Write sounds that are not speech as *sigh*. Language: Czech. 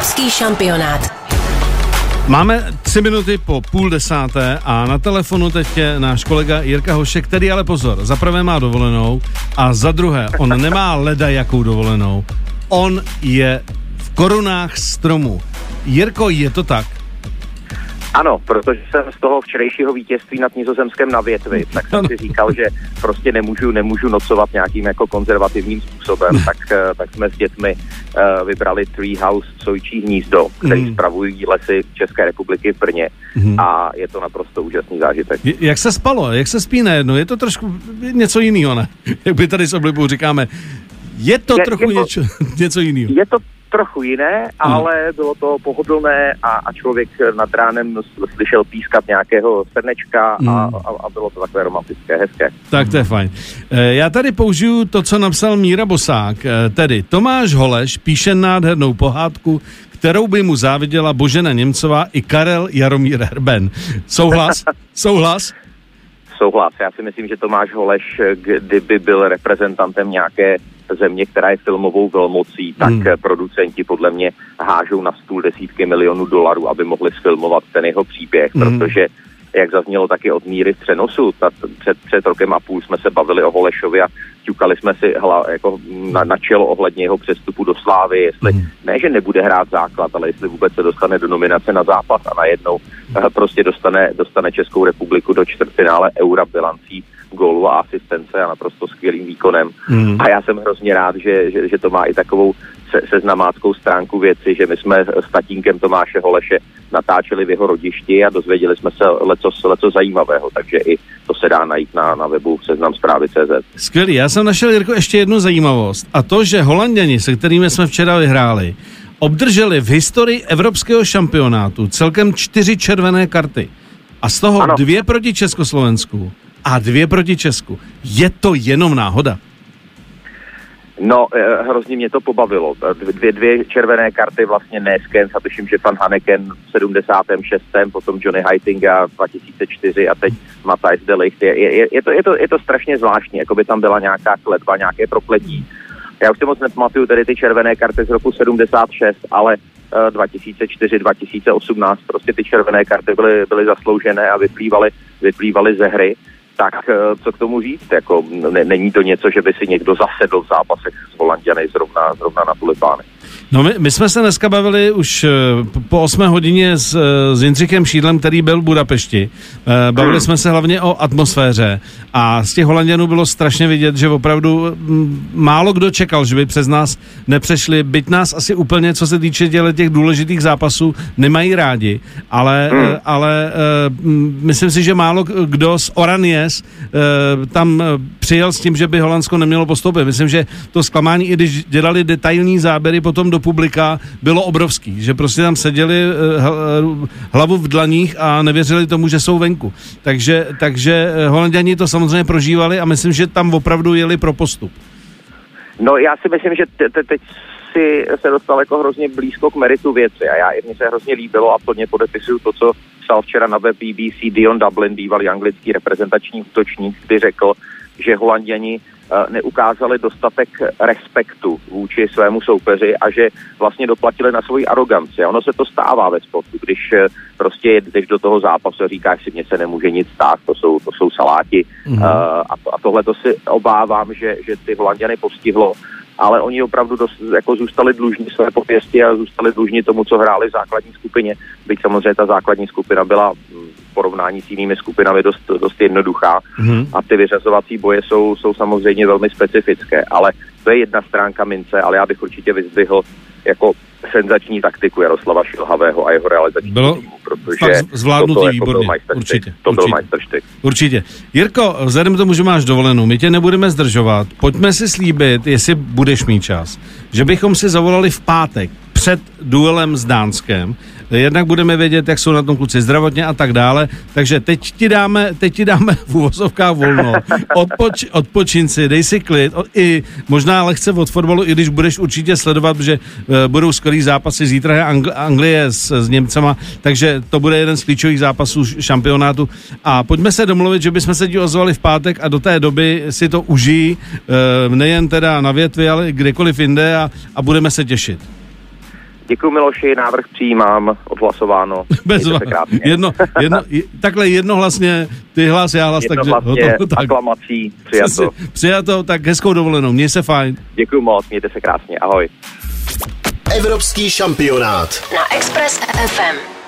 Evropský šampionát. Máme tři minuty po půl desáté a na telefonu teď je náš kolega Jirka Hošek, který ale pozor, za prvé má dovolenou a za druhé, on nemá leda jakou dovolenou. On je v korunách stromu. Jirko, je to tak? Ano, protože jsem z toho včerejšího vítězství nad Nizozemskem na větvi, tak jsem si říkal, že prostě nemůžu, nemůžu nocovat nějakým jako konzervativním způsobem, tak, eh, tak jsme s dětmi uh, vybrali Treehouse Sojčí hnízdo, který mm. spravují lesy České republiky v Brně mm. a je to naprosto úžasný zážitek. Jak se spalo? Jak se spí najednou? Je to trošku něco jiného, ne? *laughs* Jak by tady s oblibou říkáme. Je to je, trochu je to, něco, *laughs* něco jiného. Je to trochu jiné, hmm. ale bylo to pohodlné a, a člověk nad ránem slyšel pískat nějakého srnečka a, a, a bylo to takové romantické, hezké. Tak to je fajn. Eh, já tady použiju to, co napsal Míra Bosák, eh, tedy Tomáš Holeš píše nádhernou pohádku, kterou by mu záviděla Božena Němcová i Karel Jaromír Herben. Souhlas? *laughs* Souhlas? Souhlas. Já si myslím, že Tomáš Holeš, kdyby byl reprezentantem nějaké země, která je filmovou velmocí, tak hmm. producenti podle mě hážou na stůl desítky milionů dolarů, aby mohli sfilmovat ten jeho příběh, hmm. protože jak zaznělo taky od míry v přenosu, ta, před, před rokem a půl jsme se bavili o Holešovi a ťukali jsme si hla, jako na, na čelo ohledně jeho přestupu do Slávy, jestli mm. ne, že nebude hrát základ, ale jestli vůbec se dostane do nominace na zápas a najednou uh, prostě dostane, dostane Českou republiku do čtvrtfinále Eura bilancí gólu a asistence a naprosto skvělým výkonem. Mm. A já jsem hrozně rád, že, že, že to má i takovou se, seznamáckou stránku věci, že my jsme s tatínkem Tomáše Holeše natáčeli v jeho rodišti a dozvěděli jsme se leco, leco zajímavého, takže i to se dá najít na, na webu seznam zprávy CZ. Skvělý, já jsem našel, Jirko, ještě jednu zajímavost a to, že Holanděni, se kterými jsme včera vyhráli, obdrželi v historii evropského šampionátu celkem čtyři červené karty. A z toho ano. dvě proti Československu a dvě proti Česku. Je to jenom náhoda? No, eh, hrozně mě to pobavilo. Dvě, dvě červené karty vlastně Neskens a tuším, že pan Haneken v 76. potom Johnny Heitinga 2004 a teď Matthijs de Ligt. Je, je, je, to, je, to, je to strašně zvláštní, jako by tam byla nějaká kletba, nějaké prokletí. Já už si moc nepamatuju tedy ty červené karty z roku 76, ale 2004, 2018 prostě ty červené karty byly, byly zasloužené a vyplývaly, vyplývaly ze hry tak eh, co k tomu říct? Jako, ne, není to něco, že by si někdo zasedl v zápasech s Holandiany zrovna, zrovna na tulipány. No my, my jsme se dneska bavili už eh, po 8 hodině s, eh, s Jindřichem Šídlem, který byl v Budapešti. Eh, bavili hmm. jsme se hlavně o atmosféře a z těch Holanděnů bylo strašně vidět, že opravdu mm, málo kdo čekal, že by přes nás nepřešli, byť nás asi úplně, co se týče děle těch důležitých zápasů, nemají rádi, ale, hmm. ale myslím si, že málo kdo z Oranies tam přijel s tím, že by Holandsko nemělo postoupit. Myslím, že to zklamání, i když dělali detailní záběry potom do publika bylo obrovský, že prostě tam seděli eh, eh, hlavu v dlaních a nevěřili tomu, že jsou venku. Takže, takže eh, Holanděni to samozřejmě prožívali a myslím, že tam opravdu jeli pro postup. No já si myslím, že te, teď si se dostal jako hrozně blízko k meritu věci a já mně se hrozně líbilo a plně podepisuju to, co psal včera na web BBC Dion Dublin, bývalý anglický reprezentační útočník, kdy řekl, že Holanděni Eh, neukázali dostatek respektu vůči svému soupeři a že vlastně doplatili na svoji aroganci. A ono se to stává ve sportu, když eh, prostě jdeš do toho zápasu a říkáš si, mně se nemůže nic stát, to jsou, to jsou saláti. Mm-hmm. a, a tohle to si obávám, že, že ty Holanděny postihlo ale oni opravdu dost, jako zůstali dlužní své pověsti a zůstali dlužní tomu, co hráli v základní skupině. Byť samozřejmě ta základní skupina byla v porovnání s jinými skupinami dost, dost jednoduchá mm-hmm. a ty vyřazovací boje jsou, jsou samozřejmě velmi specifické, ale to je jedna stránka mince, ale já bych určitě vyzdvihl jako senzační taktiku Jaroslava Šilhavého a jeho realizační Bylo týmu, protože zvládnutý jako výborně, byl určitě. To určitě, byl majsterštyk. Určitě. Jirko, vzhledem k tomu, že máš dovolenou, my tě nebudeme zdržovat, pojďme si slíbit, jestli budeš mít čas, že bychom si zavolali v pátek před duelem s Dánskem, jednak budeme vědět, jak jsou na tom kluci zdravotně a tak dále. Takže teď ti dáme, teď ti dáme *laughs* v úvozovkách volno. Odpoč, odpočin si, dej si klid. I možná lehce od fotbalu, i když budeš určitě sledovat, že uh, budou skvělý zápasy. Zítra je Angl- Anglie s, s Němcema, takže to bude jeden z klíčových zápasů šampionátu. A pojďme se domluvit, že bychom se ti ozvali v pátek a do té doby si to užijí, uh, nejen teda na větvi, ale kdekoliv jinde a, a budeme se těšit. Děkuji Miloši, návrh přijímám, odhlasováno. *laughs* Bez jedno, jedno, *laughs* takhle jednohlasně, ty hlas, já hlas, takže hotovo. Tak. aklamací, přijato. Přijato, tak hezkou dovolenou, měj se fajn. Děkuji moc, mějte se krásně, ahoj. Evropský šampionát na Express FM.